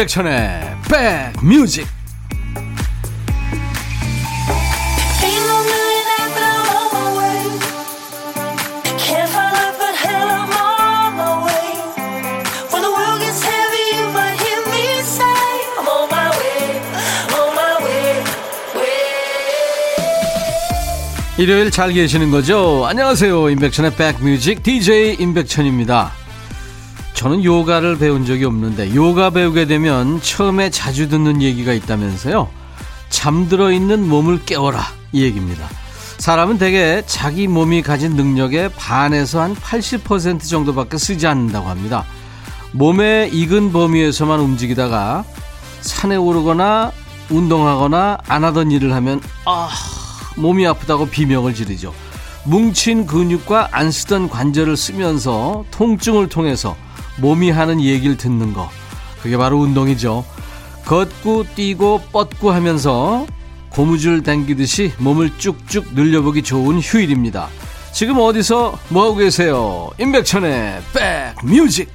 임백천의 백뮤직 일요일 잘 계시는 거죠? 안녕하세요. 임백천의 백뮤직 DJ 임백천입니다. 저는 요가를 배운 적이 없는데 요가 배우게 되면 처음에 자주 듣는 얘기가 있다면서요. 잠들어 있는 몸을 깨워라 이 얘기입니다. 사람은 대개 자기 몸이 가진 능력의 반에서 한 80% 정도밖에 쓰지 않는다고 합니다. 몸의 익은 범위에서만 움직이다가 산에 오르거나 운동하거나 안 하던 일을 하면 아 몸이 아프다고 비명을 지르죠. 뭉친 근육과 안 쓰던 관절을 쓰면서 통증을 통해서 몸이 하는 얘기를 듣는 거. 그게 바로 운동이죠. 걷고 뛰고 뻗고 하면서 고무줄 당기듯이 몸을 쭉쭉 늘려보기 좋은 휴일입니다. 지금 어디서 뭐하고 계세요? 임백천의 백뮤직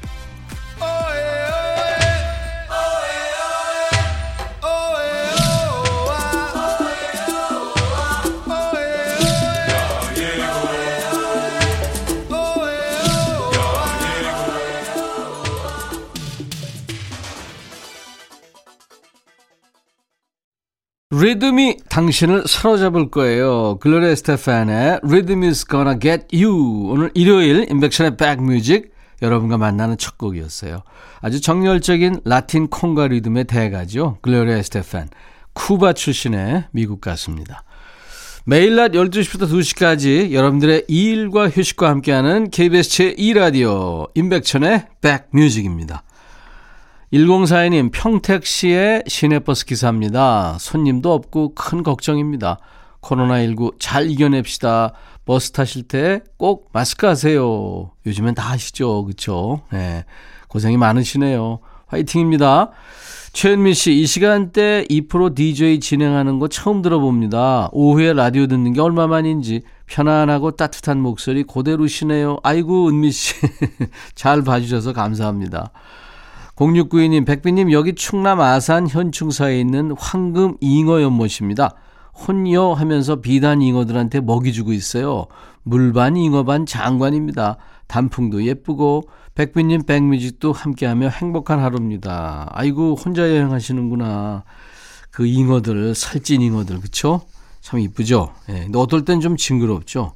리듬이 당신을 사로잡을 거예요. 글로리아 스테판의 Rhythm is gonna get you. 오늘 일요일 임백천의 백뮤직 여러분과 만나는 첫 곡이었어요. 아주 정열적인 라틴 콩가 리듬의 대가죠. 글로리아 스테판. 쿠바 출신의 미국 가수입니다. 매일 낮 12시부터 2시까지 여러분들의 일과 휴식과 함께하는 KBS 제2라디오 임백천의 백뮤직입니다. 1042님, 평택시의 시내버스 기사입니다. 손님도 없고 큰 걱정입니다. 코로나19 잘 이겨냅시다. 버스 타실 때 꼭 마스크 하세요. 요즘엔 다 하시죠. 그쵸? 네. 고생이 많으시네요. 화이팅입니다. 최은미 씨, 이 시간대 2프로 DJ 진행하는 거 처음 들어봅니다. 오후에 라디오 듣는 게 얼마만인지 편안하고 따뜻한 목소리 고대로시네요. 아이고, 은미 씨. 잘 봐주셔서 감사합니다. 0692님, 백비님, 여기 충남 아산 현충사에 있는 황금 잉어 연못입니다. 혼여 하면서 비단 잉어들한테 먹이 주고 있어요. 물반 잉어반 장관입니다. 단풍도 예쁘고, 백비님 백뮤직도 함께하며 행복한 하루입니다. 아이고, 혼자 여행하시는구나. 그 잉어들, 살찐 잉어들, 그쵸? 참 이쁘죠? 예. 근데 어떨 땐 좀 징그럽죠?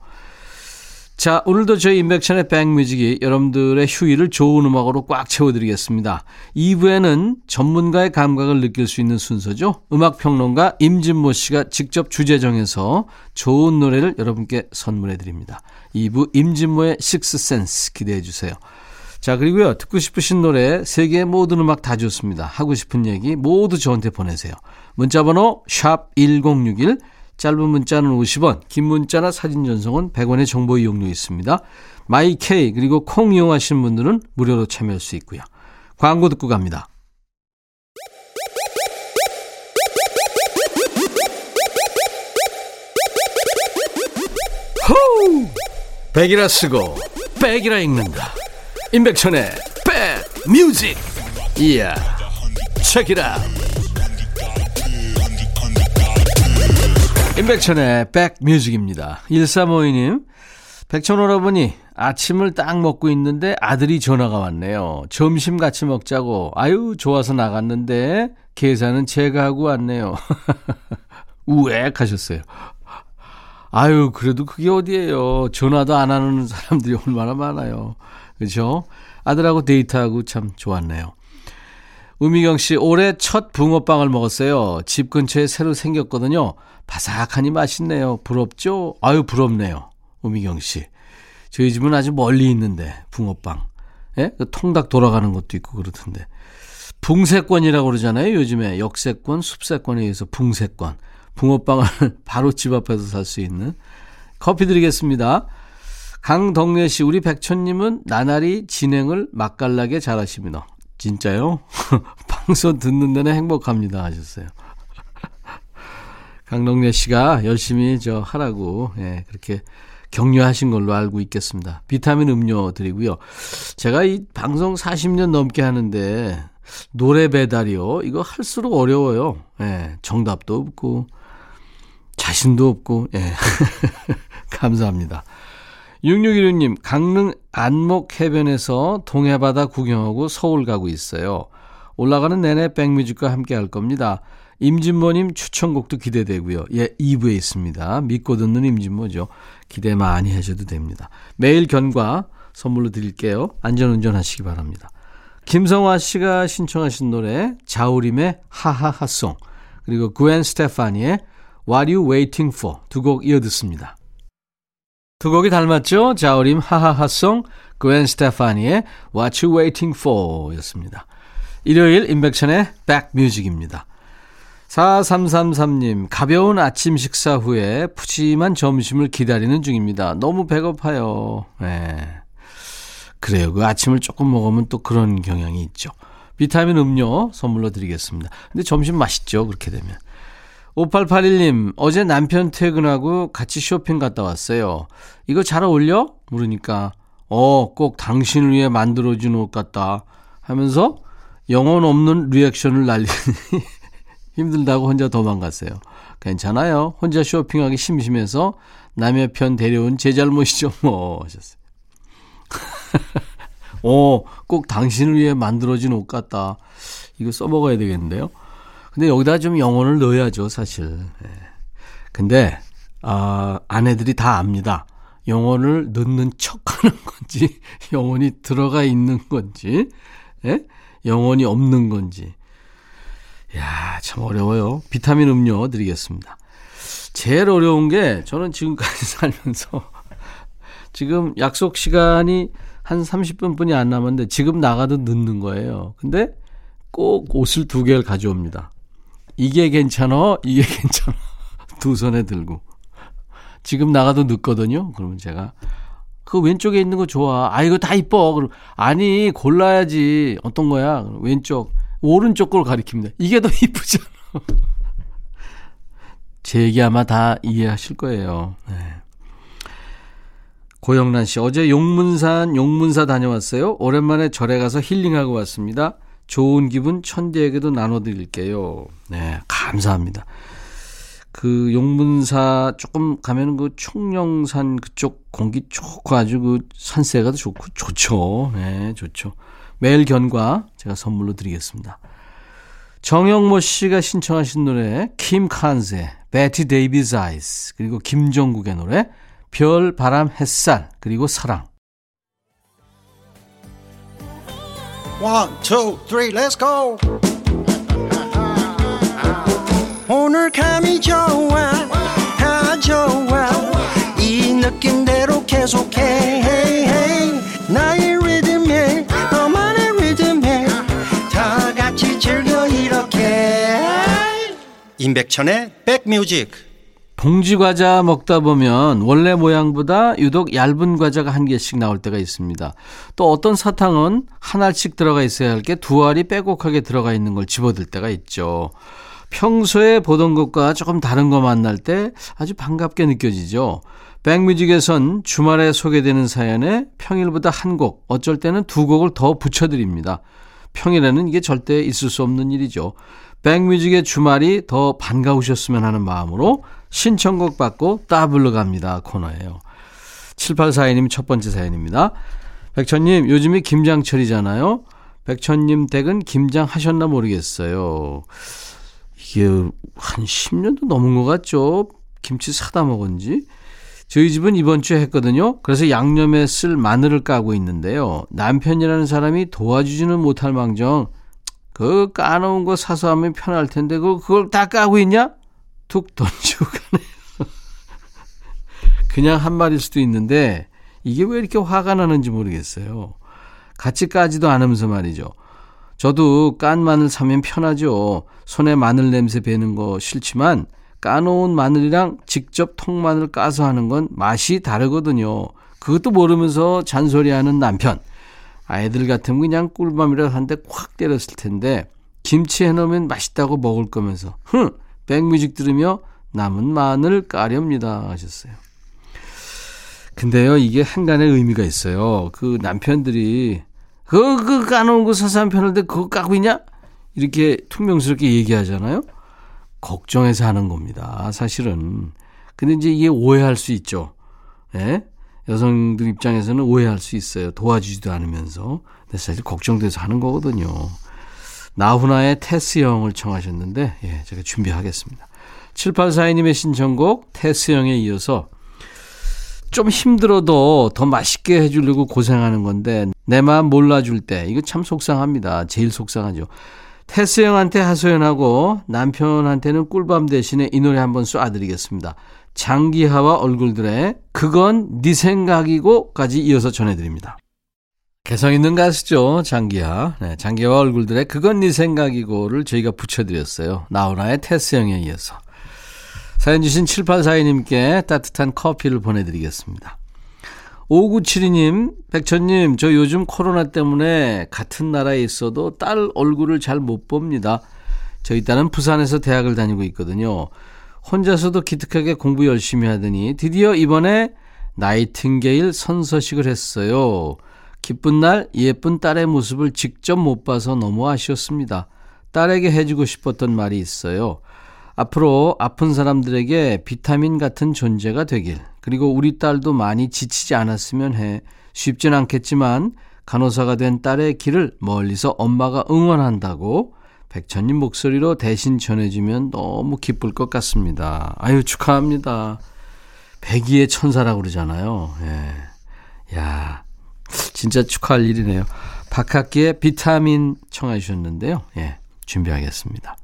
자, 오늘도 저희 인백션의 백뮤직이 여러분들의 휴일을 좋은 음악으로 꽉 채워드리겠습니다. 2부에는 전문가의 감각을 느낄 수 있는 순서죠. 음악평론가 임진모 씨가 직접 주제 정해서 좋은 노래를 여러분께 선물해드립니다. 2부 임진모의 식스센스 기대해 주세요. 자, 그리고요, 듣고 싶으신 노래, 세계의 모든 음악 다 좋습니다. 하고 싶은 얘기 모두 저한테 보내세요. 문자번호, 샵 1061, 짧은 문자는 50원, 긴 문자나 사진 전송은 100원의 정보 이용료 있습니다. 마이케이 그리고 콩 이용하시는 분들은 무료로 참여할 수 있고요. 광고 듣고 갑니다. 호우! 백이라 쓰고 백이라 읽는다. 임백천의 백 뮤직. 이야. 체키라. 임백천의 백뮤직입니다. 1352님, 백천 오라버니, 아침을 딱 먹고 있는데 아들이 전화가 왔네요. 점심 같이 먹자고. 아유, 좋아서 나갔는데, 계산은 제가 하고 왔네요. 우액 하셨어요. 아유, 그래도 그게 어디예요. 전화도 안 하는 사람들이 얼마나 많아요. 그죠? 아들하고 데이트하고 참 좋았네요. 우미경 씨, 올해 첫 붕어빵을 먹었어요. 집 근처에 새로 생겼거든요. 바삭하니 맛있네요. 부럽죠? 아유, 부럽네요. 우미경 씨. 저희 집은 아주 멀리 있는데, 붕어빵. 예? 그 통닭 돌아가는 것도 있고 그렇던데. 붕세권이라고 그러잖아요. 요즘에 역세권, 숲세권에 의해서 붕세권. 붕어빵을 바로 집 앞에서 살 수 있는. 커피 드리겠습니다. 강덕래 씨, 우리 백천님은 나날이 진행을 맛깔나게 잘하십니다. 진짜요? 방송 듣는 데는 행복합니다 하셨어요. 강동래 씨가 열심히 저 하라고 예, 그렇게 격려하신 걸로 알고 있겠습니다. 비타민 음료 드리고요. 제가 이 방송 40년 넘게 하는데 노래 배달이요. 이거 할수록 어려워요. 예, 정답도 없고, 자신도 없고, 예. 감사합니다. 6616님, 강릉 안목 해변에서 동해바다 구경하고 서울 가고 있어요. 올라가는 내내 백뮤직과 함께 할 겁니다. 임진모님 추천곡도 기대되고요. 예, 2부에 있습니다. 믿고 듣는 임진모죠. 기대 많이 하셔도 됩니다. 매일 견과 선물로 드릴게요. 안전운전 하시기 바랍니다. 김성화 씨가 신청하신 노래 자우림의 하하하송 그리고 구엔 스테파니의 What You Waiting For 두 곡 이어 듣습니다. 두 곡이 닮았죠? 자우림 하하하송 구엔 스테파니의 What You Waiting For 였습니다. 일요일 인백션의 백뮤직입니다. 4333님, 가벼운 아침 식사 후에 푸짐한 점심을 기다리는 중입니다. 너무 배고파요. 네. 그래요. 그 아침을 조금 먹으면 또 그런 경향이 있죠. 비타민 음료 선물로 드리겠습니다. 근데 점심 맛있죠. 그렇게 되면. 5881님, 어제 남편 퇴근하고 같이 쇼핑 갔다 왔어요. 이거 잘 어울려? 물으니까, 어, 꼭 당신을 위해 만들어준 옷 같다. 하면서 영혼 없는 리액션을 날리니 힘들다고 혼자 도망갔어요. 괜찮아요. 혼자 쇼핑하기 심심해서 남의 편 데려온 제 잘못이죠, 뭐. 하셨어요. 어, 꼭 당신을 위해 만들어진 옷 같다. 이거 써먹어야 되겠는데요. 근데 여기다 좀 영혼을 넣어야죠, 사실. 네. 근데, 아, 아내들이 다 압니다. 영혼을 넣는 척 하는 건지, 영혼이 들어가 있는 건지, 예? 영혼이 없는 건지. 야, 참 어려워요. 비타민 음료 드리겠습니다. 제일 어려운 게 저는 지금까지 살면서 지금 약속 시간이 한 30분 뿐이 안 남았는데 지금 나가도 늦는 거예요. 근데 꼭 옷을 두 개를 가져옵니다. 이게 괜찮아? 이게 괜찮아? 두 손에 들고. 지금 나가도 늦거든요. 그러면 제가 그 왼쪽에 있는 거 좋아. 아 이거 다 이뻐. 그럼 아니 골라야지. 어떤 거야? 왼쪽. 오른쪽 걸 가리킵니다. 이게 더 이쁘잖아. 제 얘기 아마 다 이해하실 거예요. 네. 고영란 씨, 어제 용문산, 용문사 다녀왔어요. 오랜만에 절에 가서 힐링하고 왔습니다. 좋은 기분 천대에게도 나눠드릴게요. 네, 감사합니다. 그 용문사 조금 가면은 그 총령산 그쪽 공기 좋고 아주 그 산세가 좋고 좋죠. 네, 좋죠. 매일 견과 제가 선물로 드리겠습니다. 정영모 씨가 신청하신 노래 킴 칸스, Bette Davis Eyes 그리고 김종국의 노래 별, 바람, 햇살 그리고 사랑 One, two, three, let's go. 오늘 감이 좋아, 다 좋아. 이 느낌대로 계속해. 나의 리듬에 임백천의 백뮤직 봉지 과자 먹다 보면 원래 모양보다 유독 얇은 과자가 한 개씩 나올 때가 있습니다. 또 어떤 사탕은 한 알씩 들어가 있어야 할 게 두 알이 빼곡하게 들어가 있는 걸 집어들 때가 있죠. 평소에 보던 것과 조금 다른 거 만날 때 아주 반갑게 느껴지죠. 백뮤직에선 주말에 소개되는 사연에 평일보다 한 곡, 어쩔 때는 두 곡을 더 붙여드립니다. 평일에는 이게 절대 있을 수 없는 일이죠. 백뮤직의 주말이 더 반가우셨으면 하는 마음으로 신청곡 받고 따블로 갑니다 코너예요. 7842님 첫 번째 사연입니다. 백천님 요즘이 김장철이잖아요. 백천님 댁은 김장 하셨나 모르겠어요. 이게 한 10년도 넘은 것 같죠? 김치 사다 먹은 지. 저희 집은 이번 주에 했거든요. 그래서 양념에 쓸 마늘을 까고 있는데요. 남편이라는 사람이 도와주지는 못할 망정 그 까놓은 거 사서 하면 편할 텐데 그 그걸 다 까고 있냐? 툭 던지고 가네. 그냥 한 말일 수도 있는데 이게 왜 이렇게 화가 나는지 모르겠어요. 같이 까지도 않으면서 말이죠. 저도 깐 마늘 사면 편하죠. 손에 마늘 냄새 배는 거 싫지만 까놓은 마늘이랑 직접 통마늘 까서 하는 건 맛이 다르거든요. 그것도 모르면서 잔소리하는 남편. 아이들 같으면 그냥 꿀밤이라도 한대콱 때렸을 텐데 김치 해놓으면 맛있다고 먹을 거면서 흥 백뮤직 들으며 남은 마늘 까렵니다 하셨어요. 근데요 이게 한간의 의미가 있어요. 그 남편들이 그거, 그 까놓은 거 사산 편는데 그거 까고 있냐? 이렇게 퉁명스럽게 얘기하잖아요. 걱정해서 하는 겁니다. 사실은. 근데 이제 이게 오해할 수 있죠. 예? 여성들 입장에서는 오해할 수 있어요. 도와주지도 않으면서. 근데 사실 걱정돼서 하는 거거든요. 나훈아의 테스형을 청하셨는데, 예, 제가 준비하겠습니다. 7842님의 신청곡 테스형에 이어서 좀 힘들어도 더 맛있게 해주려고 고생하는 건데 내 마음 몰라줄 때 이거 참 속상합니다. 제일 속상하죠. 테스 형한테 하소연하고 남편한테는 꿀밤 대신에 이 노래 한번 쏴드리겠습니다. 장기하와 얼굴들의 그건 네 생각이고까지 이어서 전해드립니다. 개성 있는 가수죠. 장기하. 네, 장기하와 얼굴들의 그건 네 생각이고를 저희가 붙여드렸어요. 나훈아의 테스 형에 이어서. 사연 주신 7842님께 따뜻한 커피를 보내드리겠습니다. 5972님, 백천님, 저 요즘 코로나 때문에 같은 나라에 있어도 딸 얼굴을 잘 못 봅니다. 저희 딸은 부산에서 대학을 다니고 있거든요. 혼자서도 기특하게 공부 열심히 하더니 드디어 이번에 나이팅게일 선서식을 했어요. 기쁜 날 예쁜 딸의 모습을 직접 못 봐서 너무 아쉬웠습니다. 딸에게 해주고 싶었던 말이 있어요. 앞으로 아픈 사람들에게 비타민 같은 존재가 되길, 그리고 우리 딸도 많이 지치지 않았으면 해. 쉽진 않겠지만 간호사가 된 딸의 길을 멀리서 엄마가 응원한다고 백천님 목소리로 대신 전해주면 너무 기쁠 것 같습니다. 아유, 축하합니다. 백이의 천사라고 그러잖아요. 예. 야, 진짜 축하할 일이네요. 박학기의 비타민 청해 주셨는데요. 예, 준비하겠습니다.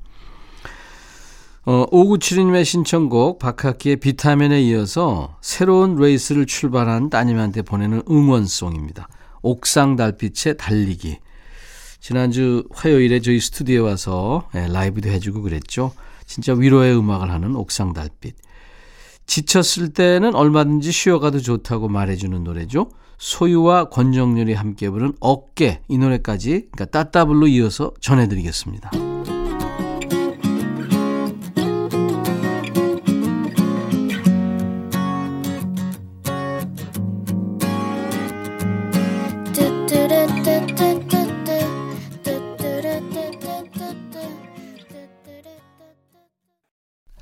어, 5972님의 신청곡 박학기의 비타민에 이어서 새로운 레이스를 출발한 따님한테 보내는 응원송입니다. 옥상 달빛의 달리기. 지난주 화요일에 저희 스튜디오에 와서 예, 라이브도 해주고 그랬죠. 진짜 위로의 음악을 하는 옥상 달빛. 지쳤을 때는 얼마든지 쉬어가도 좋다고 말해주는 노래죠. 소유와 권정렬이 함께 부른 어깨 이 노래까지 그러니까 따따블로 이어서 전해드리겠습니다.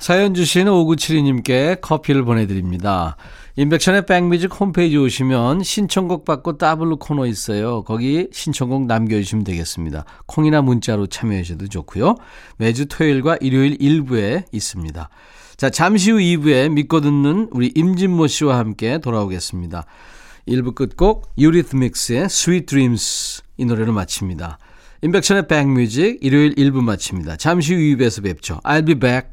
사연 주신 5972님께 커피를 보내드립니다. 인백션의 백뮤직 홈페이지 오시면 신청곡 받고 따블로 코너 있어요. 거기 신청곡 남겨주시면 되겠습니다. 콩이나 문자로 참여하셔도 좋고요. 매주 토요일과 일요일 일부에 있습니다. 자, 잠시 후 2부에 믿고 듣는 우리 임진모 씨와 함께 돌아오겠습니다. 1부 끝곡 유리트믹스의 Sweet Dreams 이 노래로 마칩니다. 인백션의 백뮤직 일요일 1부 마칩니다. 잠시 후 2부에서 뵙죠. I'll be back.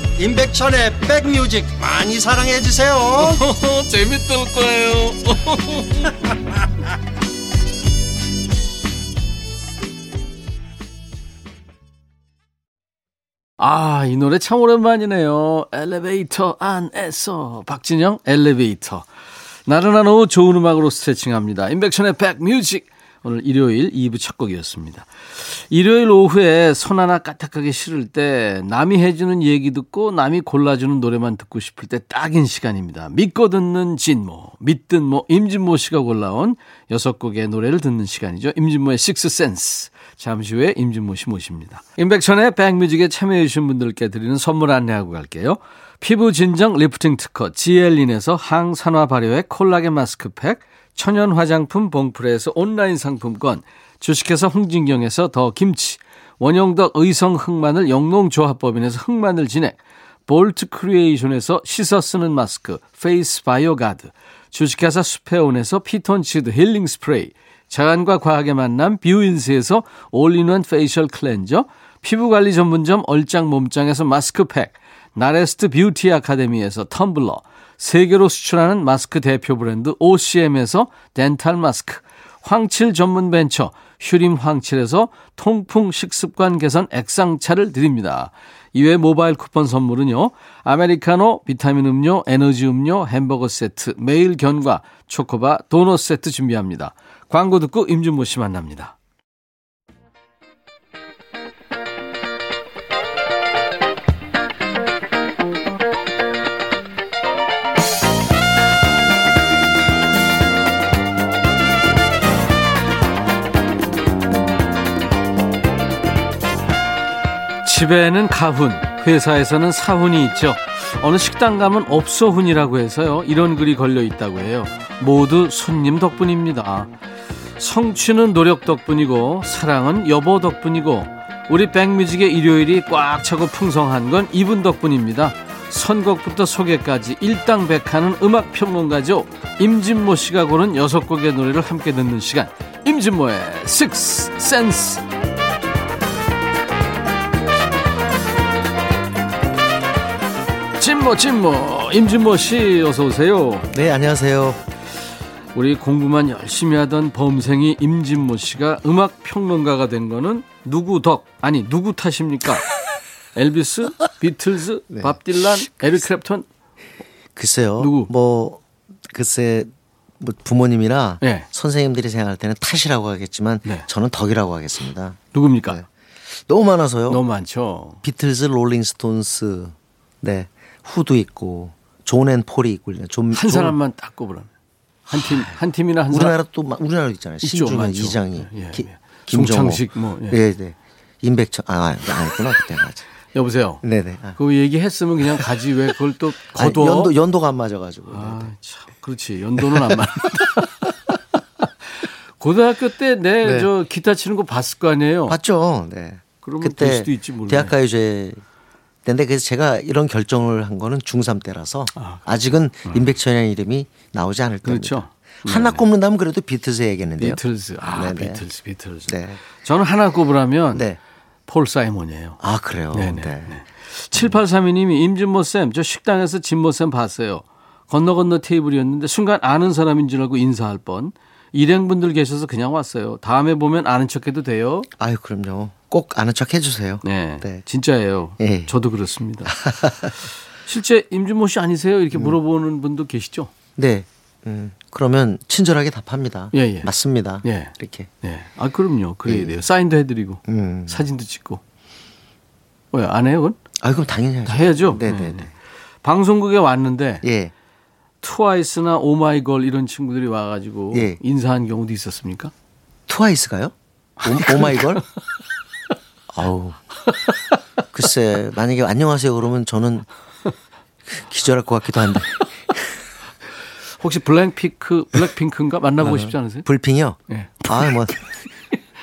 임백천의 백뮤직 많이 사랑해 주세요. 재밌을 거예요. 아, 이 노래 참 오랜만이네요. 엘리베이터 안에서 박진영 엘리베이터. 나른한 오후 좋은 음악으로 스트레칭합니다. 임백천의 백뮤직. 오늘 일요일 2부 첫 곡이었습니다. 일요일 오후에 손 하나 까딱하기 싫을 때 남이 해주는 얘기 듣고 남이 골라주는 노래만 듣고 싶을 때 딱인 시간입니다. 믿고 듣는 진모, 믿듣모 임진모 씨가 골라온 여섯 곡의 노래를 듣는 시간이죠. 임진모의 Six Sense. 잠시 후에 임진모 씨 모십니다. 임백천의 백뮤직에 참여해 주신 분들께 드리는 선물 안내하고 갈게요. 피부 진정 리프팅 특허 지엘린에서 항산화 발효의 콜라겐 마스크팩 천연 화장품 봉프레에서 온라인 상품권, 주식회사 홍진경에서 더 김치, 원형덕 의성 흑마늘 영농조합법인에서 흑마늘 진액, 볼트 크리에이션에서 씻어 쓰는 마스크, 페이스 바이오 가드, 주식회사 수페온에서 피톤치드 힐링 스프레이, 자연과 과학의 만남 뷰인스에서 all-in-one facial cleanser, 피부관리 전문점 얼짱 몸짱에서 마스크팩, 나레스트 뷰티 아카데미에서 텀블러, 세계로 수출하는 마스크 대표 브랜드 OCM에서 덴탈 마스크, 황칠 전문 벤처 휴림 황칠에서 통풍 식습관 개선 액상차를 드립니다. 이외 모바일 쿠폰 선물은요. 아메리카노, 비타민 음료, 에너지 음료, 햄버거 세트, 매일 견과, 초코바, 도넛 세트 준비합니다. 광고 듣고 임준모 씨 만납니다. 집에는 가훈, 회사에서는 사훈이 있죠. 어느 식당 가면 없어훈이라고 해서요. 이런 글이 걸려 있다고 해요. 모두 손님 덕분입니다. 성취는 노력 덕분이고 사랑은 여보 덕분이고 우리 백뮤직의 일요일이 꽉 차고 풍성한 건 이분 덕분입니다. 선곡부터 소개까지 일당백하는 음악 평론가죠. 임진모 씨가 고른 여섯 곡의 노래를 함께 듣는 시간. 임진모의 Six Sense. 진모 진모 임진모 씨 어서 오세요. 네, 안녕하세요. 우리 공부만 열심히 하던 범생이 임진모 씨가 음악 평론가가 된 거는 누구 덕 아니 누구 탓입니까? 엘비스, 비틀즈, 네. 밥 딜란, 에릭 크랩턴 글쎄요. 누구? 뭐 글쎄 뭐 부모님이나 네. 선생님들이 생각할 때는 탓이라고 하겠지만 네. 저는 덕이라고 하겠습니다. 누굽니까? 네. 너무 많아서요. 너무 많죠. 비틀즈, 롤링스톤스, 네 후도 있고 존 and 폴이 있고 좀한 사람만 딱 꼽으라면 한팀 한 팀이나 한 우리나라 또 마- 우리나라 있잖아요. 있죠, 신중현. 이장희, 예, 기- 예. 김정호, 송창식 뭐, 예. 네, 네. 임백천 아, 아 아니구나 그때 맞아. 여보세요. 네, 네. 아. 그 얘기했으면 그냥 가지 왜 그걸 또 아니, 거둬? 연도 연도가 안 맞아가지고. 네, 아, 참, 그렇지. 연도는 안 맞는다. 고등학교 때내 네. 저 기타 치는 거 봤을 거 아니에요. 봤죠. 네. 그러면 될 그때 수도 있지, 모르네. 대학가요제 때인데 그래서 제가 이런 결정을 한 거는 중3 때라서 아, 아, 직은 임백천이라는 이름이 나오지 않을 겁니다. 그렇죠. 하나 꼽는다면 그래도 비틀스 얘기했는데요. 비틀즈. 아, 네네. 비틀즈, 비틀즈. 네. 저는 하나 꼽으라면 네. 폴 사이먼이에요. 아 그래요. 네네. 네. 네. 7832님이 임진모 쌤, 저 식당에서 진모 쌤 봤어요. 건너 건너 테이블이었는데 순간 아는 사람인 줄 알고 인사할 뻔. 일행분들 계셔서 그냥 왔어요. 다음에 보면 아는 척해도 돼요. 아유 그럼요. 꼭 아는 척 해주세요. 네, 네. 진짜예요. 예. 저도 그렇습니다. 실제 임준모 씨 아니세요? 이렇게 물어보는 분도 계시죠? 네. 음, 그러면 친절하게 답합니다. 예, 예. 맞습니다. 예. 이렇게. 네. 아 그럼요. 그래야 돼요. 사인도 해드리고 음. 사진도 찍고. 왜안 해요? 그건? 아 그럼 당연히 다 해야죠. 해야죠. 네네네. 네. 방송국에 왔는데 예. 트와이스나 오마이걸 이런 친구들이 와가지고 예. 인사한 경우도 있었습니까? 트와이스가요? 오, 오마이걸? 아우. 글쎄, 만약에 안녕하세요 그러면 저는 기절할 것 같기도 한데. 혹시 블랙핑크 블랙핑크인가 만나보고 싶지 않으세요? 불핑이요? 예. 아, 뭐.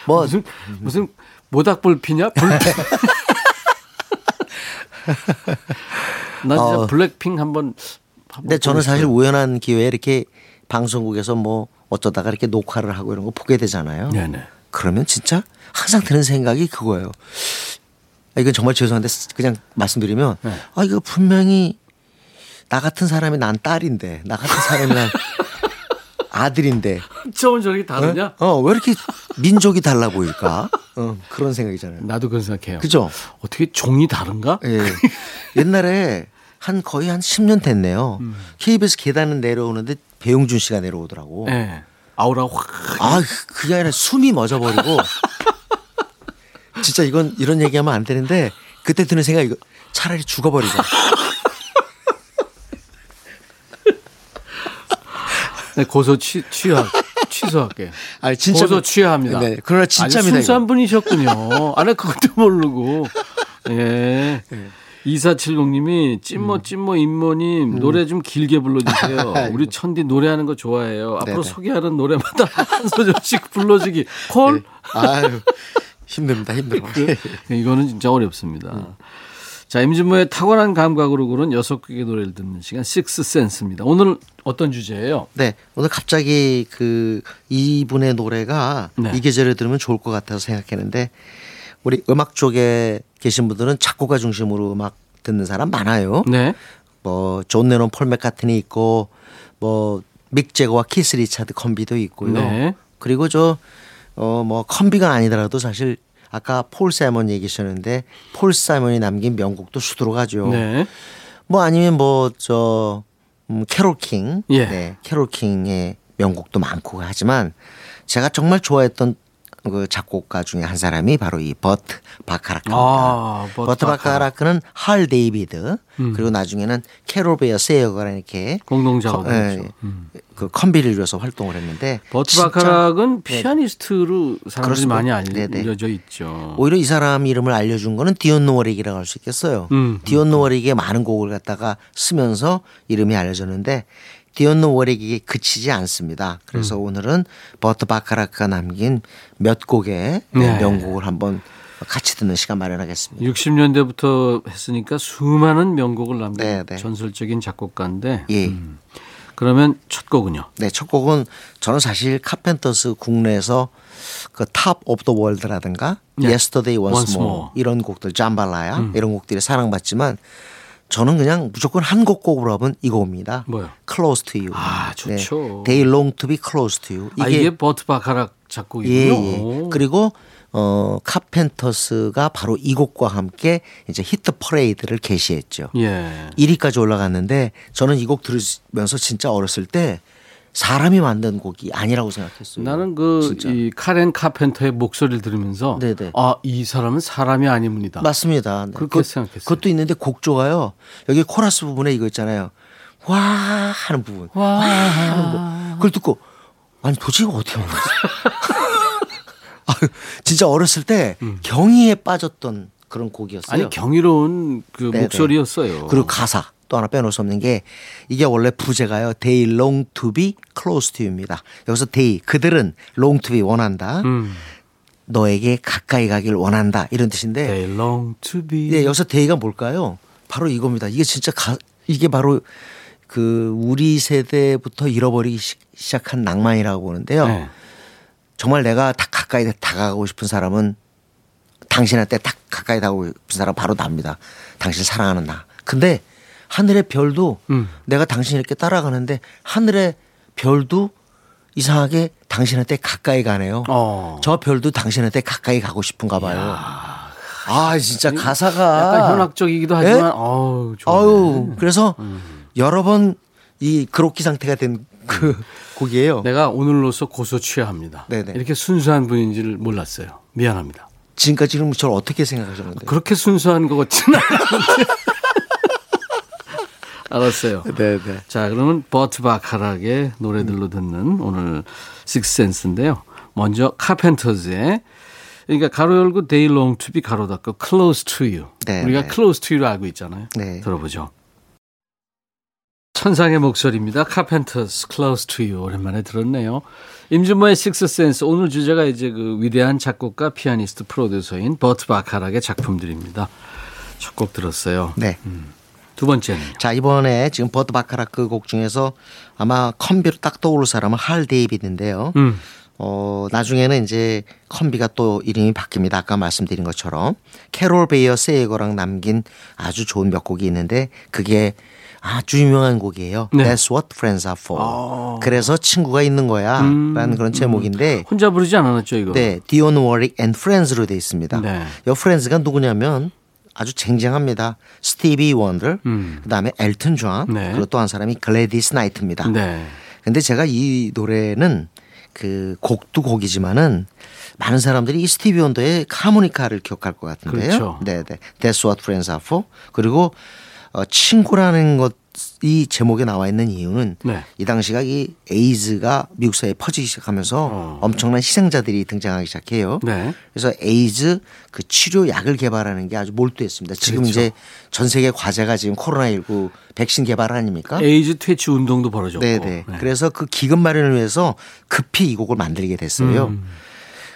뭐, 무슨 무슨 모닥불피냐? 불핑. 나 진짜 어. 블랙핑 한번. 근데 저는 사실. 우연한 기회에 이렇게 방송국에서 뭐 어쩌다가 이렇게 녹화를 하고 이런 거 보게 되잖아요. 네네. 그러면 진짜 항상 드는 생각이 그거예요. 아, 이건 정말 죄송한데 그냥 말씀드리면 네. 아 이거 분명히 나 같은 사람이 난 딸인데 나 같은 사람이 난 아들인데 저건 저렇게 다르냐? 어왜 이렇게 민족이 달라 보일까? 어, 그런 생각이잖아요. 나도 그런 생각해요. 그죠? 어떻게 종이 다른가? 예. 옛날에 한 거의 한 10년 됐네요. 음. KBS 계단은 내려오는데 배용준 씨가 내려오더라고. 네. 아우라 확. 아, 그게 아니라 숨이 멎어버리고. 진짜 이건 이런 얘기하면 안 되는데 그때 드는 생각 이거 차라리 죽어버리자. 네, 고소 취, 취하, 취소할게요. 아니, 진짜 고소 뭐- 취하합니다. 네, 그러나 진짜입니다, 순수한. 분이셨군요. 아니, 그것도 모르고. 예. 네. 2470님이 찐모 찐모 임모님 노래 좀 길게 불러주세요. 음. 우리 천디 노래하는 거 좋아해요. 앞으로 네네. 소개하는 노래마다 한 소절씩 불러주기. 콜? 아유, 힘듭니다, 힘들어. 이거는 진짜 어렵습니다. 음. 자, 임진모의 탁월한 감각으로 고른 여섯 곡의 노래를 듣는 시간 식스 센스입니다. 오늘 어떤 주제예요? 네, 오늘 갑자기 그 이분의 노래가 네. 이 계절에 들으면 좋을 것 같아서 생각했는데 우리 음악 쪽에 계신 분들은 작곡가 중심으로 음악 듣는 사람 많아요. 네. 뭐 존 레논 폴 맥카트니 있고 뭐 믹 재거와 키스 리차드 콤비도 있고요. 네. 그리고 저 어 뭐 콤비가 아니더라도 사실 아까 폴 사이먼 얘기하셨는데 폴 사이먼이 남긴 명곡도 수두룩 하죠. 네. 뭐 아니면 뭐 저 음, 캐롤 킹, 예. 네, 캐롤 킹의 명곡도 많고 하지만 제가 정말 좋아했던 그 작곡가 중에 한 사람이 바로 이 버트 바카라크입니다. 아, 버트 버트 바카라크는 할 데이비드 음. 그리고 나중에는 캐롤 베이어 세이거가 이렇게 공동 거- 작업이었죠. 예, 음. 그 콤비를 이뤄서 활동을 했는데 버트 바카락은 피아니스트로 사람들이. 많이 네네. 알려져 있죠. 오히려 이 사람 이름을 알려준 거는 디온 워릭이라고 할 수 있겠어요. 음. 디온 워릭의 많은 곡을 갖다가 쓰면서 이름이 알려졌는데 디온 워릭이 그치지 않습니다. 그래서 음. 오늘은 버트 바카라크가 남긴 몇 곡의 네. 명곡을 한번 같이 듣는 시간 마련하겠습니다. 60년대부터 했으니까 수많은 명곡을 남긴 네, 네. 전설적인 작곡가인데 예. 음. 그러면 첫 곡은요. 네, 첫 곡은 저는 사실 카펜터스 국내에서 그 Top of the World라든가 네. Yesterday Once More. 이런 곡들 Jambalaya 음. 이런 곡들이 사랑받지만 저는 그냥 무조건 한곡 꼽으라면 이 곡입니다. 뭐요? Close to You. 아, 좋죠. 네. They long to be close to you. 이게, 아, 이게 버트 바카락 작곡이군요. 예, 예. 오. 그리고 어 카펜터스가 바로 이 곡과 함께 이제 히트 퍼레이드를 개시했죠. 예. 1위까지 올라갔는데 저는 이 곡 들으면서 진짜 어렸을 때 사람이 만든 곡이 아니라고 생각했어요. 나는 그. 이 카렌 카펜터의 목소리를 들으면서 네네. 아, 이 사람은 사람이 아닙니다. 맞습니다. 네. 그렇게 그것- 생각했어요. 그것도 있는데 곡조가요. 여기 코러스 부분에 이거 있잖아요. 와 하는 부분. 와. 하는 거. 그걸 듣고 아니 도대체 이거 어떻게 만들었어? 아유, 진짜 어렸을 때 경이에 빠졌던 그런 곡이었어요. 음. 아니 경이로운 그 네네. 목소리였어요. 그리고 가사 또 하나 빼놓을 수 없는 게 이게 원래 부제가요. They long to be close to you입니다. 여기서 they 그들은 long to be 원한다. 음. 너에게 가까이 가길 원한다 이런 뜻인데 They long to be. 네, 여기서 데이가 뭘까요? 바로 이겁니다. 이게 진짜 가, 이게 바로 그 우리 세대부터 잃어버리기 시, 시작한 낭만이라고 보는데요. 네. 정말 내가 다 가까이 다가가고 싶은 사람은 당신한테 딱 가까이 다가가고 싶은 사람 바로 납니다. 당신 사랑하는 나. 근데 하늘의 별도 음. 내가 당신 이렇게 따라가는데 하늘의 별도 이상하게 당신한테 가까이 가네요. 어. 저 별도 당신한테 가까이 가고 싶은가 봐요. 아 진짜 가사가 약간 현학적이기도 예? 하지만 어우, 좋네. 아유 그래서 여러 번 이 그로키 상태가 된 그 곡이에요. 내가 오늘로서 고소 취합니다. 네네. 이렇게 순수한 분인지를 몰랐어요. 미안합니다. 지금까지 지금 저를 어떻게 생각하셨는데? 그렇게 순수한 것 같지는 않은데. 알았어요. 네네. 자, 그러면 버트 바카락의 노래들로 듣는 오늘 식스센스인데요. 먼저 카펜터즈의 그러니까 가로 열고 long to be 가로 닫고 close to you. 네, 우리가 네. close to you를 알고 있잖아요. 네. 들어보죠. 천상의 목소리입니다. 카펜터스 close to you 오랜만에 들었네요. 임진모의 Six Sense 오늘 주제가 이제 그 위대한 작곡가 피아니스트 프로듀서인 버트 바카락의 작품들입니다. 첫 곡 들었어요. 네. 두 번째는요. 자 이번에 지금 버트 바카라크 곡 중에서 아마 콤비로 딱 떠오를 사람은 할 데이비드인데요. 음. 어 나중에는 이제 콤비가 또 이름이 바뀝니다. 아까 말씀드린 것처럼 캐롤 베이어 세이거랑 남긴 아주 좋은 몇 곡이 있는데 그게 아주 유명한 곡이에요. 네. That's what friends are for. 아. 그래서 친구가 있는 거야라는 그런 제목인데 혼자 부르지 않았죠, 이거? 네, 디온 워릭 and Friends로 돼 있습니다. 네. 이 Friends가 누구냐면 아주 쟁쟁합니다. 스티비 원더, 음. 그다음에 엘튼 존, 네. 그리고 또 한 사람이 글래디스 나이트입니다. 네. 근데 제가 이 노래는 그 곡도 곡이지만은 많은 사람들이 이 스티비 원더의 하모니카를 기억할 것 같은데요. 그렇죠. 네, 네. That's what friends are for. 그리고 어, 친구라는 것 이 제목에 나와 있는 이유는 네. 이 당시가 이 에이즈가 미국 사회에 퍼지기 시작하면서 어. 엄청난 희생자들이 등장하기 시작해요. 네. 그래서 에이즈 그 치료 약을 개발하는 데 아주 몰두했습니다. 지금 그렇죠. 이제 전 세계 과제가 지금 코로나19 백신 개발 아닙니까? 에이즈 퇴치 운동도 벌어졌고. 네네. 그래서 그 기금 마련을 위해서 급히 이 곡을 만들게 됐어요. 음.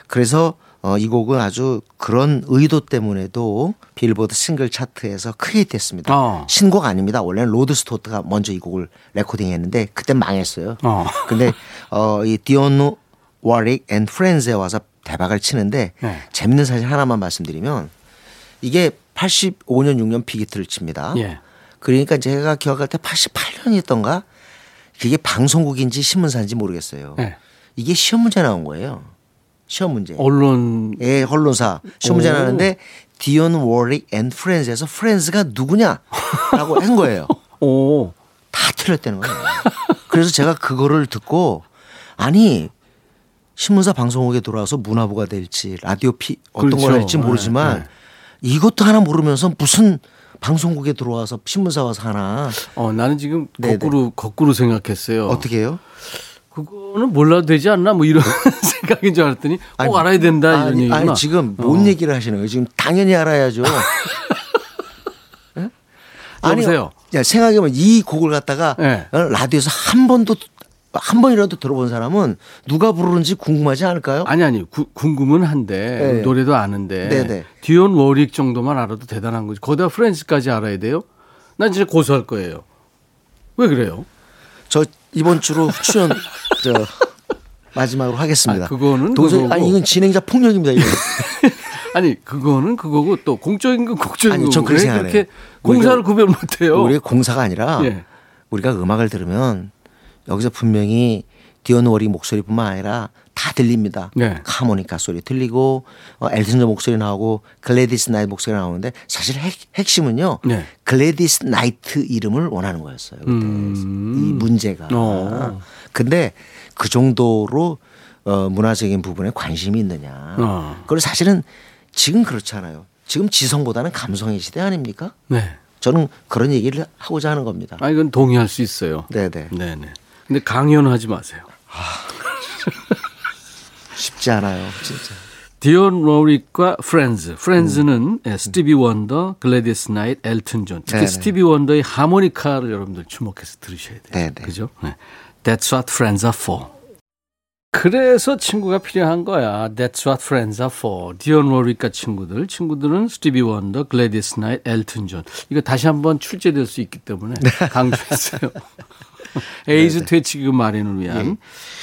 그래서 어, 이 곡은 아주 그런 의도 때문에도 빌보드 싱글 차트에서 크게 히트했습니다. 어. 신곡 아닙니다. 원래는 로드 스튜어트가 먼저 이 곡을 레코딩했는데 그때 망했어요. 어. 근데 어, 이 디온 워릭 and Friends에 와서 대박을 치는데 네. 재밌는 사실 하나만 말씀드리면 이게 85년 6년 빅히트를 칩니다. 예. 그러니까 제가 기억할 때 88년이었던가 그게 방송국인지 신문사인지 모르겠어요. 네. 이게 시험 문제 나온 거예요. 시험 문제. 언론 예, 언론사 시험 문제 오. 나왔는데 디온 워릭 and Friends에서 Friends가 누구냐라고 한 거예요. 오 다 틀렸다는 거예요. 그래서 제가 그거를 듣고 아니 신문사 방송국에 돌아와서 문화부가 될지 라디오 피 어떤 그렇죠. 걸 할지 네, 모르지만 네. 이것도 하나 모르면서 무슨 방송국에 들어와서 신문사 와서 하나 어, 나는 지금 네네. 거꾸로 거꾸로 생각했어요. 어떻게 해요? 그거는 몰라도 되지 않나 뭐 이런 생각인 줄 알았더니 꼭 아니, 알아야 된다 이런 아니, 얘기구나. 아니 지금 뭔 어. 얘기를 하시는 거예요? 지금 당연히 알아야죠. 예? 여보세요? 야, 생각해보면 이 곡을 갖다가 네. 어, 라디오에서 한 번도 한 번이라도 들어본 사람은 누가 부르는지 궁금하지 않을까요? 아니 아니 구- 궁금은 한데 네. 노래도 아는데 네네. 디온 워릭 정도만 알아도 대단한 거지. 거기다 프렌즈까지 알아야 돼요? 난 진짜 고소할 거예요. 왜 그래요? 저 이번 주로 출연 저 마지막으로 하겠습니다. 아, 그거는 도저히. 아니 이건 진행자 폭력입니다. 이거. 아니 그거는 그거고 또 공적인 건 공적인 아니, 거고 전 그렇게 공사를 우리가- 구별 못해요? 우리의 공사가 아니라 예. 우리가 음악을 들으면 여기서 분명히 디온 워릭 목소리뿐만 아니라 다 들립니다. 네. 하모니카 소리 들리고 어, 엘튼 존 목소리 나오고 글래디스 나이트 목소리 나오는데 사실 핵, 핵심은요. 네. 글래디스 나이트 이름을 원하는 거였어요. 그때 음. 이 문제가. 어. 근데 그 정도로 어, 문화적인 부분에 관심이 있느냐. 어. 그리고 사실은 지금 그렇지 않아요. 지금 지성보다는 감성의 시대 아닙니까? 네. 저는 그런 얘기를 하고자 하는 겁니다. 아 이건 동의할 수 있어요. 네네. 네네. 근데 강연하지 마세요. 쉽지 않아요, 진짜. 디온 워릭과 Friends. Friends는 예, 스티비 원더, 글래디스 나이트, 엘튼 존. 특히 네네. 스티비 원더의 하모니카를 여러분들 주목해서 들으셔야 돼요. 네네. 그죠? 네. That's what friends are for. 그래서 친구가 필요한 거야. That's what friends are for. 디온 워릭과 친구들. 친구들은 스티비 원더, 글래디스 나이트, 엘튼 존. 이거 다시 한번 출제될 수 있기 때문에 강조했어요. 에이즈 퇴치기금 마련을 위한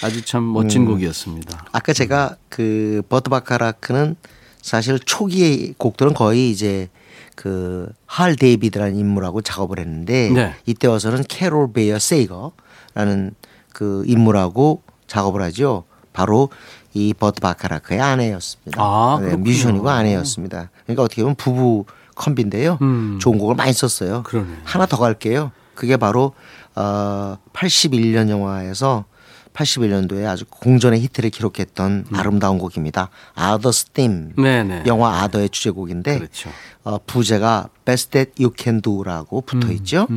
아주 참 멋진 곡이었습니다. 아까 제가 그 버트 바카라크는 사실 초기의 곡들은 거의 이제 그 할 데이비드라는 인물하고 작업을 했는데 네. 이때 와서는 캐롤 베이어 세이거라는 그 인물하고 작업을 하죠. 바로 이 버트 바카라크의 아내였습니다. 아, 네. 뮤지션이고 아내였습니다. 그러니까 어떻게 보면 부부 컴비인데요. 음. 좋은 곡을 많이 썼어요. 그러네. 하나 더 갈게요. 그게 바로 어 81년 영화에서 81년도에 아주 공전의 히트를 기록했던 아름다운 곡입니다. 아더스 팀. 음. 네네. 영화 아더의 주제곡인데 그렇죠. 어, 부제가 Best That You Can Do라고 붙어 음, 있죠.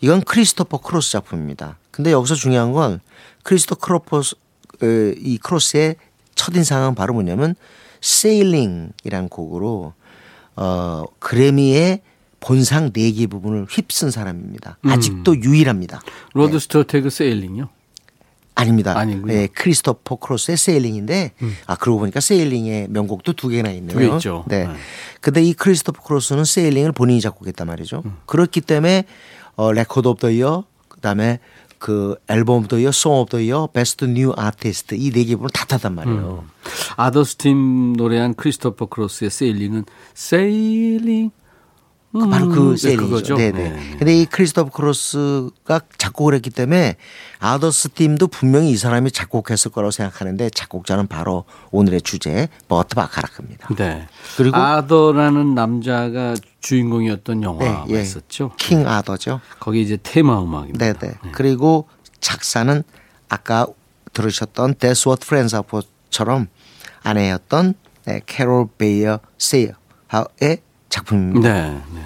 이건 크리스토퍼 크로스 작품입니다. 근데 여기서 중요한 건 크리스토 크로포스 어, 이 크로스의 첫 인상은 바로 뭐냐면 Sailing이라는 곡으로 어 그래미의 본상 4개 부문을 휩쓴 사람입니다. 음. 아직도 유일합니다. 로드 스튜어트의 Sailing요. 아닙니다. 아니군요. 네, 크리스토퍼 크로스의 Sailing인데 아 그러고 보니까 Sailing의 명곡도 두 개나 있네요. 두 개 있죠. 네. 네. 근데 이 크리스토퍼 크로스는 Sailing을 본인이 작곡했단 말이죠. 음. 그렇기 때문에 어 Record of the Year 그다음에 그 Album of the Year, Song of the Year, Best New Artist 이 네 개 부문을 다 탔단 말이에요. Arthur's Theme 노래한 크리스토퍼 크로스의 Sailing은 Sailing 음, 바로 그 네, Sailing이죠. 그거죠. 네네. 네. 근데 이 크리스토퍼 크로스가 작곡을 했기 때문에 Arthur's Theme도 분명히 이 사람이 작곡했을 거라고 생각하는데 작곡자는 바로 오늘의 주제 버트 바카라크입니다. 네. 그리고- 아더라는 남자가 주인공이었던 영화가 네, 예. 있었죠. 킹 아더죠. 거기 이제 테마 음악입니다. 네네. 그리고 작사는 아까 들으셨던 That's What Friends Are For처럼 아내였던 네, 캐롤 베이어 세이거의 작품입니다. 네, 네.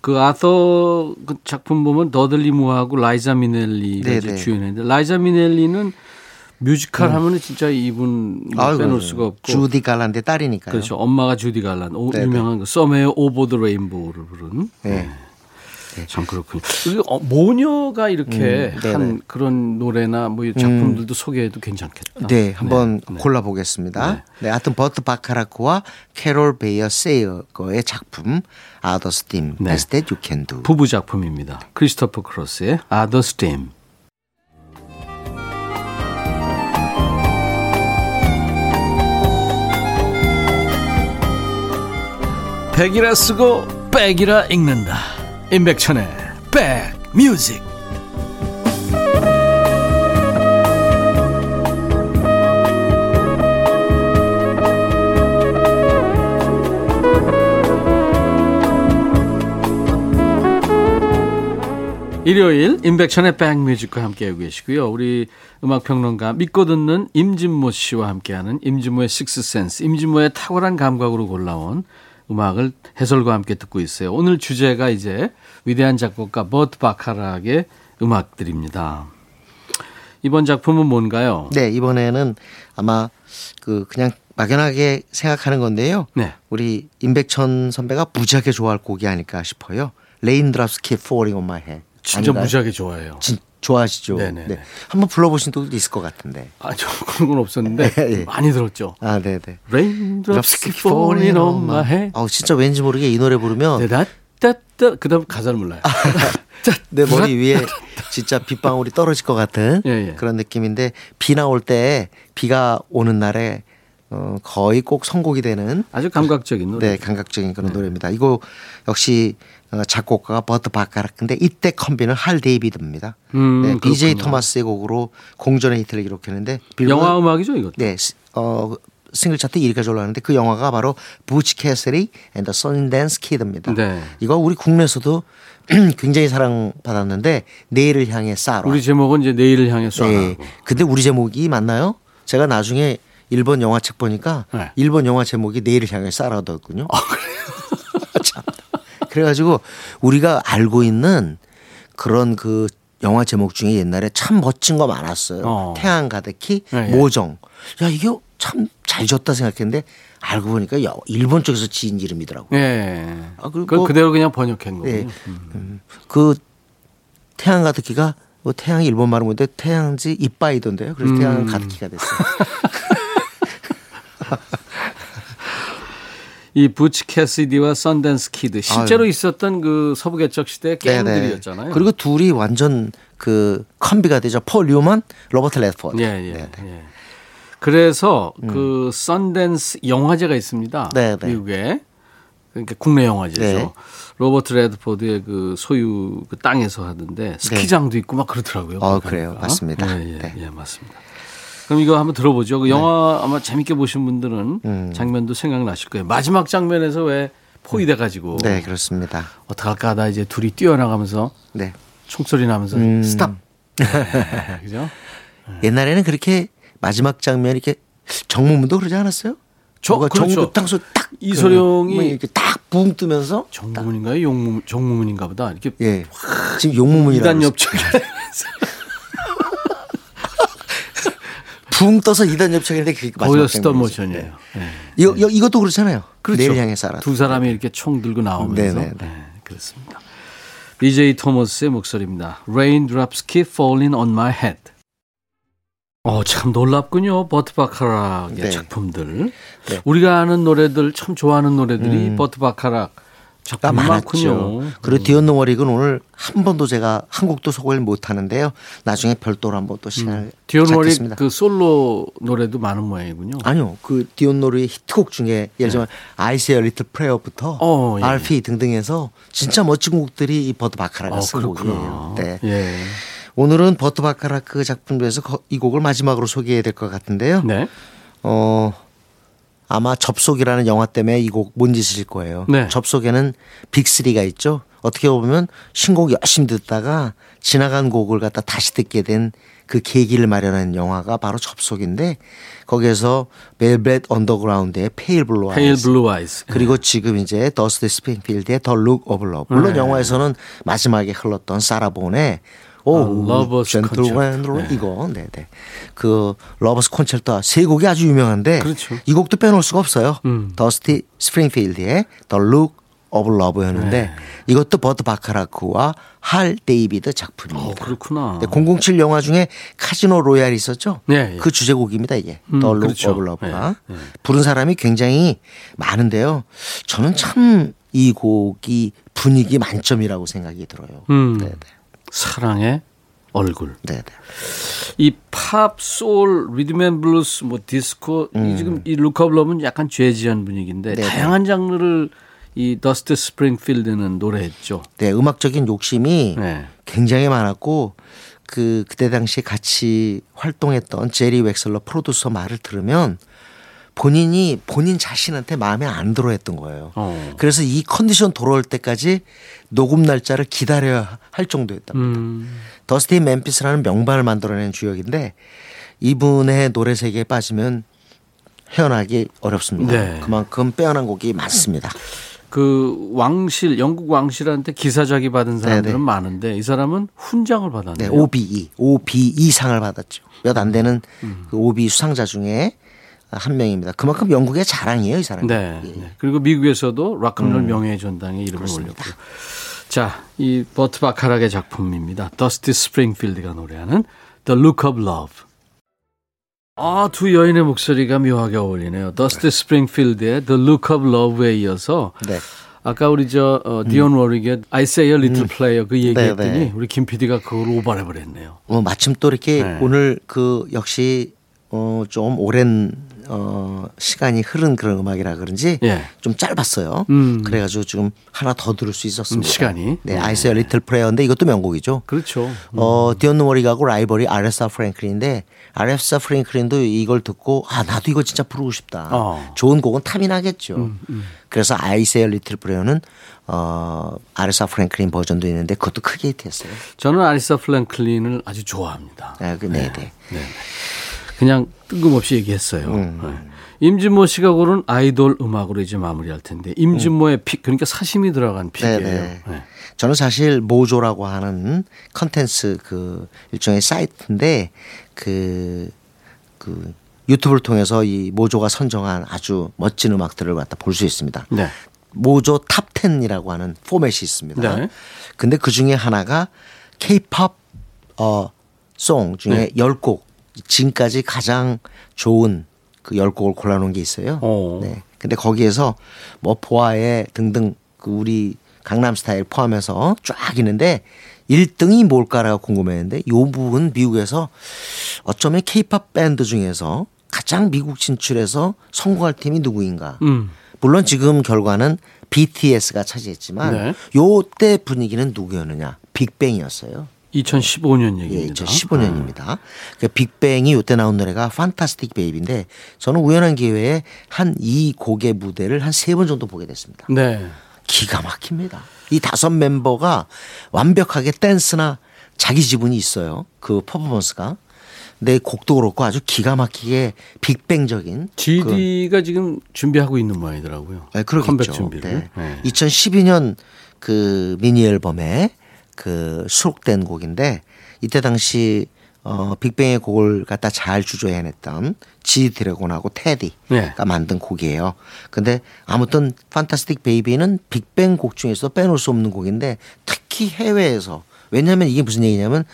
그 아더 그 작품 보면 더들리 무어하고 라이자 미넬리가 네, 네. 주연했는데 라이자 미넬리는 뮤지컬 하면은 진짜 이분 뭐 아이고, 빼놓을 수가 없고 주디 갈란드 딸이니까요. 그렇죠. 엄마가 주디 갈란드 오. 유명한 그 Somewhere Over the Rainbow를 부른 네. 참 그렇군요. 어, 모녀가 이렇게 음. 한 그런 노래나 뭐 작품들도 소개해도 괜찮겠다. 네, 한번 네. 골라보겠습니다. 네. 네. 하여튼 버트 바카라크와 캐롤 베이어 세이거의 작품 Arthur's Theme 네. Best That You Can Do. 부부 작품입니다. 크리스토퍼 크로스의 Arthur's Theme. 백이라 쓰고 백이라 읽는다. 임백천의 백뮤직 일요일 임백천의 백뮤직과 함께하고 계시고요. 우리 음악평론가 믿고 듣는 임진모 씨와 함께하는 임진모의 식스센스, 임진모의 탁월한 감각으로 골라온 음악을 해설과 함께 듣고 있어요. 오늘 주제가 이제 위대한 작곡가 버트 바카락의 음악들입니다. 이번 작품은 뭔가요? 네, 이번에는 아마 그 그냥 막연하게 생각하는 건데요. 네. 우리 임백천 선배가 무지하게 좋아할 곡이 아닐까 싶어요. Raindrops Keep Falling on My Head. 진짜 아닌가요? 무지하게 좋아해요. 진, 좋아하시죠? 네네네. 네. 한번 불러보신 적도 있을 것 같은데. 아, 저 그런 건 없었는데 예. 많이 들었죠. 아, 네, 네. Raindrops keep falling on my head. 아우 진짜 왠지 모르게 이 노래 부르면 따따따 그다음 가사를 몰라요. 내 머리 위에 진짜 빗방울이 떨어질 것 같은 예, 예. 그런 느낌인데 비 나올 때 비가 오는 날에 어, 거의 꼭 선곡이 되는 아주 감각적인 노래. 네 감각적인 그런 노래입니다. 이거 역시 어, 작곡가가 버트 바카락 근데 이때 콤비는 할 데이비드입니다. 음, 네, 그렇군요. 토마스의 곡으로 공전의 히트를 기록했는데 영화 음악이죠, 이것도. 네, 시- 어, 싱글 차트 1위까지 올라왔는데 그 영화가 바로 Butch Cassidy and the Sundance Kid입니다. 네. 이거 우리 국내에서도 굉장히 사랑받았는데 내일을 향해 쏴라. 우리 제목은 이제 내일을 향해 쏴라. 네. 근데 우리 제목이 맞나요? 제가 나중에 일본 영화 책 보니까 네. 일본 영화 제목이 내일을 향해 쏴라더군요. 참. 그래가지고 우리가 알고 있는 그런 그 영화 제목 중에 옛날에 참 멋진 거 많았어요. 어. 태양 가득히 네, 예. 모정. 야 이게 참 잘 지었다 생각했는데 알고 보니까 여- 일본 쪽에서 지은 이름이더라고요. 예. 아, 그리고 뭐- 그대로 그냥 번역한 거군요. 네. 음, 그 태양 가득히가 뭐 태양이 일본 말은 뭔데 태양지 이빠이던데요. 그래서 음. 태양은 가득히가 됐어요. 이 부치 캐시디와 선댄스 키드 실제로 있었던 그 서부 개척 시대 갱들이었잖아요. 그리고 둘이 완전 그 콤비가 되죠. 폴 뉴먼, 로버트 레드포드. 예, 예, 네, 네. 예. 그래서 그 선댄스 영화제가 있습니다. 네, 네. 미국에 그러니까 국내 영화제죠. 네. 로버트 레드포드의 그 소유 그 땅에서 하던데 스키장도 있고 막 그러더라고요. 어, 거기 그래요. 맞습니다. 예, 예, 네. 예, 맞습니다. 그럼 이거 한번 들어보죠. 그 영화 아마 재밌게 보신 분들은 음. 장면도 생각나실 거예요. 마지막 장면에서 왜 포위돼 가지고 네, 그렇습니다. 어떡할까 하다 이제 둘이 뛰어나가면서 네. 총소리 나면서 음. 스탑. 네, 그죠? 옛날에는 그렇게 마지막 장면 이렇게 정무문도 그러지 않았어요? 저- 그렇죠. 정부 땅소 딱 이소룡이 그, 뭐 이렇게 딱붕 뜨면서 정무문인가요? 용무, 정무문인가 보다. 이렇게 예. 지금 용무문이라고 이단 그랬어요. 옆쪽에 붕 떠서 이단 옆쪽인데 그게 마지막 스톱. 모션이에요. 네. 네. 이거 이것도 그렇잖아요. 그렇죠. 내일 향해 살아. 두 사람이 이렇게 총 들고 나오면서. 네네, 네. 네, 그렇습니다. BJ 토머스의 목소리입니다. Raindrops keep falling on my head. 어, 참 놀랍군요. 버트 바카락의 네. 작품들. 네. 우리가 아는 노래들, 참 좋아하는 노래들이 음. 버트 바카락 가 많았죠. 그리고 디온 워릭은 오늘 한 번도 제가 한 곡도 소개를 못 하는데요. 나중에 별도로 한번 또 시간을 디온 워릭 갖겠습니다. 그 솔로 노래도 많은 모양이군요. 아니요. 그 디온 워릭의 히트곡 중에 예를 들면 I Say a Little Prayer부터 네. 어, 예. RP 등등 해서 진짜 멋진 곡들이 이 버트 바카라가 어, 쓴. 곡이에요. 네. 예. 오늘은 버트 바카라 그 작품 중에서 거- 이 곡을 마지막으로 소개해야 될 것 같은데요. 네. 어 아마 접속이라는 영화 때문에 이곡못 잊으실 거예요. 네. 접속에는 빅리가 있죠. 어떻게 보면 신곡 열심히 듣다가 지나간 곡을 갖다 다시 듣게 된 그 계기를 마련한 영화가 바로 접속인데 거기에서 벨벳 언더그라운드의 Pale Blue Eyes Pale Blue Eyes. 그리고 지금 이제 더스티 스프링필드의 The Look of Love 물론 네. 영화에서는 마지막에 흘렀던 사라 본의 오 아, Lover's gentle Concerto. 웬 네. 이거 네네 그 Lover's Concerto 세 곡이 아주 유명한데 그렇죠. 이 곡도 빼놓을 수가 없어요. 음. 더스티 스프링필드의 The Look of Love였는데 네. 이것도 버트 바카라크와 할 데이비드 작품입니다. 어, 그렇구나. 네, 007 영화 중에 Casino Royale 있었죠? 네, 예. 그 주제곡입니다, 이게. 음, The Look 그렇죠. of Love가. 네, 네. 부른 사람이 굉장히 많은데요. 저는 참 이 곡이 분위기 만점이라고 생각이 들어요. 음. 네, 네. 사랑의 얼굴. 네, 네. 이 팝, 소울, 리듬앤 블루스, 뭐 디스코, 이 지금 이 Look of Love는 약간 재즈한 분위기인데 음. 네네. 다양한 장르를 이 더스티 스프링필드는 노래했죠. 네, 음악적인 욕심이 네. 굉장히 많았고 그 그때 당시에 같이 활동했던 제리 웩슬러 프로듀서 말을 들으면 본인이 본인 자신한테 마음에 안 들어 했던 거예요. 어. 그래서 이 컨디션 돌아올 때까지 녹음 날짜를 기다려야 할 정도였답니다. 음. 더스티 멤피스라는 명반을 만들어낸 주역인데 이분의 노래 세계에 빠지면 헤어나기 어렵습니다. 네. 그만큼 빼어난 곡이 많습니다. 그 왕실 영국 왕실한테 기사작이 받은 사람들은 네네. 많은데 이 사람은 훈장을 네, 받았네요. OBE, OBE 상을 받았죠. 몇 안 되는 음. 그 OBE 수상자 중에 한 명입니다. 그만큼 영국의 자랑이에요, 이 사람이. 네, 예. 네. 그리고 미국에서도 락큰롤 명예의 전당에 이름을 올렸고요. 자, 이 버트 바카락의 작품입니다. 더스티 스프링필드가 노래하는 The Look of Love. 아, 두 여인의 목소리가 묘하게 어울리네요. 더스티 스프링필드의 The Look of Love에 이어서 네. 아까 우리 저 어, 디온 워릭의 I Say a Little Prayer 그 얘기했더니 네, 네. 우리 김 PD가 그걸 오버해 버렸네요. 어, 마침 또 이렇게 네. 오늘 그 역시 어, 좀 오랜 어, 시간이 흐른 그런 음악이라 그런지 예. 좀 짧았어요. 음. 그래가지고 지금 하나 더 들을 수 있었습니다. 음, 시간이. 네, 네. A Little Prayer인데 이것도 명곡이죠. 그렇죠. 어, 디언 워릭하고 라이벌이 아레사 프랭클린인데 아레사 프랭클린도 이걸 듣고 아 나도 이거 진짜 부르고 싶다. 어. 좋은 곡은 탐이 나겠죠. 그래서 I Say a Little Prayer는 어, 아레사 프랭클린 버전도 있는데 그것도 크게 히트했어요. 저는 아레사 프랭클린을 아주 좋아합니다. 아, 그, 네, 네. 그냥 뜬금없이 얘기했어요. 음. 네. 임진모 씨가 고른 아이돌 음악으로 이제 마무리할 텐데 임진모의 pick 그러니까 사심이 들어간 pick이에요. 음. 네네. 네. 저는 사실 모조라고 하는 컨텐츠 그 일종의 사이트인데 그, 그 유튜브를 통해서 이 모조가 선정한 아주 멋진 음악들을 갖다 볼 수 있습니다. 네. 모조 top 10이라고 하는 포맷이 있습니다. 네. 근데 그 중에 하나가 케이팝 어, song 중에 네. 열 10곡 지금까지 가장 좋은 그 10곡을 골라놓은 게 있어요. 오. 네. 근데 거기에서 뭐 보아에 등등 그 우리 강남 스타일 포함해서 쫙 있는데 1등이 뭘까라고 궁금했는데 요 부분 미국에서 어쩌면 케이팝 밴드 중에서 가장 미국 진출해서 성공할 팀이 누구인가. 음. 물론 지금 결과는 BTS가 차지했지만 네. 요때 분위기는 누구였느냐? 빅뱅이었어요. 2015년 예, 얘기입니다. 2015년입니다. 그 빅뱅이 요때 나온 노래가 판타스틱 베이비인데 저는 우연한 기회에 한 이 곡의 무대를 한 세 번 정도 보게 됐습니다. 네. 기가 막힙니다. 이 다섯 멤버가 완벽하게 댄스나 자기 지분이 있어요. 그 퍼포먼스가. 근데 곡도 그렇고 아주 기가 막히게 빅뱅적인 그 GD가 지금 준비하고 있는 모양이더라고요. 네, 그러겠죠. 컴백 준비를. 네. 네. 2012년 그 미니 앨범에 그 수록된 곡인데 이때 당시 어 빅뱅의 곡을 갖다 잘 주조해냈던 지 드래곤하고 테디가 네. 만든 곡이에요. 근데 아무튼 판타스틱 베이비는 빅뱅 곡 중에서 빼놓을 수 없는 곡인데 특히 해외에서 왜냐하면 이게 무슨 얘기냐면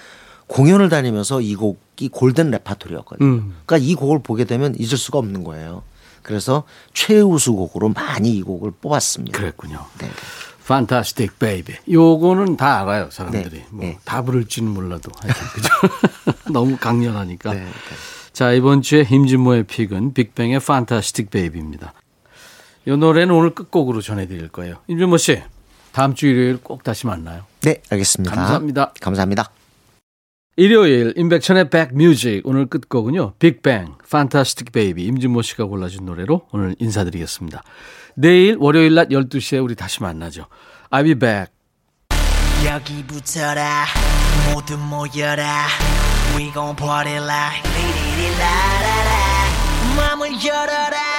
공연을 다니면서 이 곡이 golden 레파토리였거든요. 음. 그러니까 이 곡을 보게 되면 잊을 수가 없는 거예요. 그래서 최우수 곡으로 많이 이 곡을 뽑았습니다. 그랬군요. 네, 네. Fantastic Baby. 요거는 다 알아요, 사람들이. 네, 뭐 네. 다 부를지는 몰라도 하여튼 그죠. 너무 강렬하니까. 네, 네. 자, 이번 주에 임진모의 pick은 빅뱅의 Fantastic Baby입니다. 이 노래는 오늘 끝곡으로 전해드릴 거예요. 임진모 씨, 다음 주 일요일 꼭 다시 만나요. 네, 알겠습니다. 감사합니다. 감사합니다. 일요일 임백천의 백뮤직 오늘 끝곡은요. 빅뱅, Fantastic Baby 임진모 씨가 골라준 노래로 오늘 인사드리겠습니다. 내일 월요일 낮 12시에 우리 다시 만나죠. I'll be back. 여기 붙어라. 모두 모여라. We gon' party like. 맘을 열어라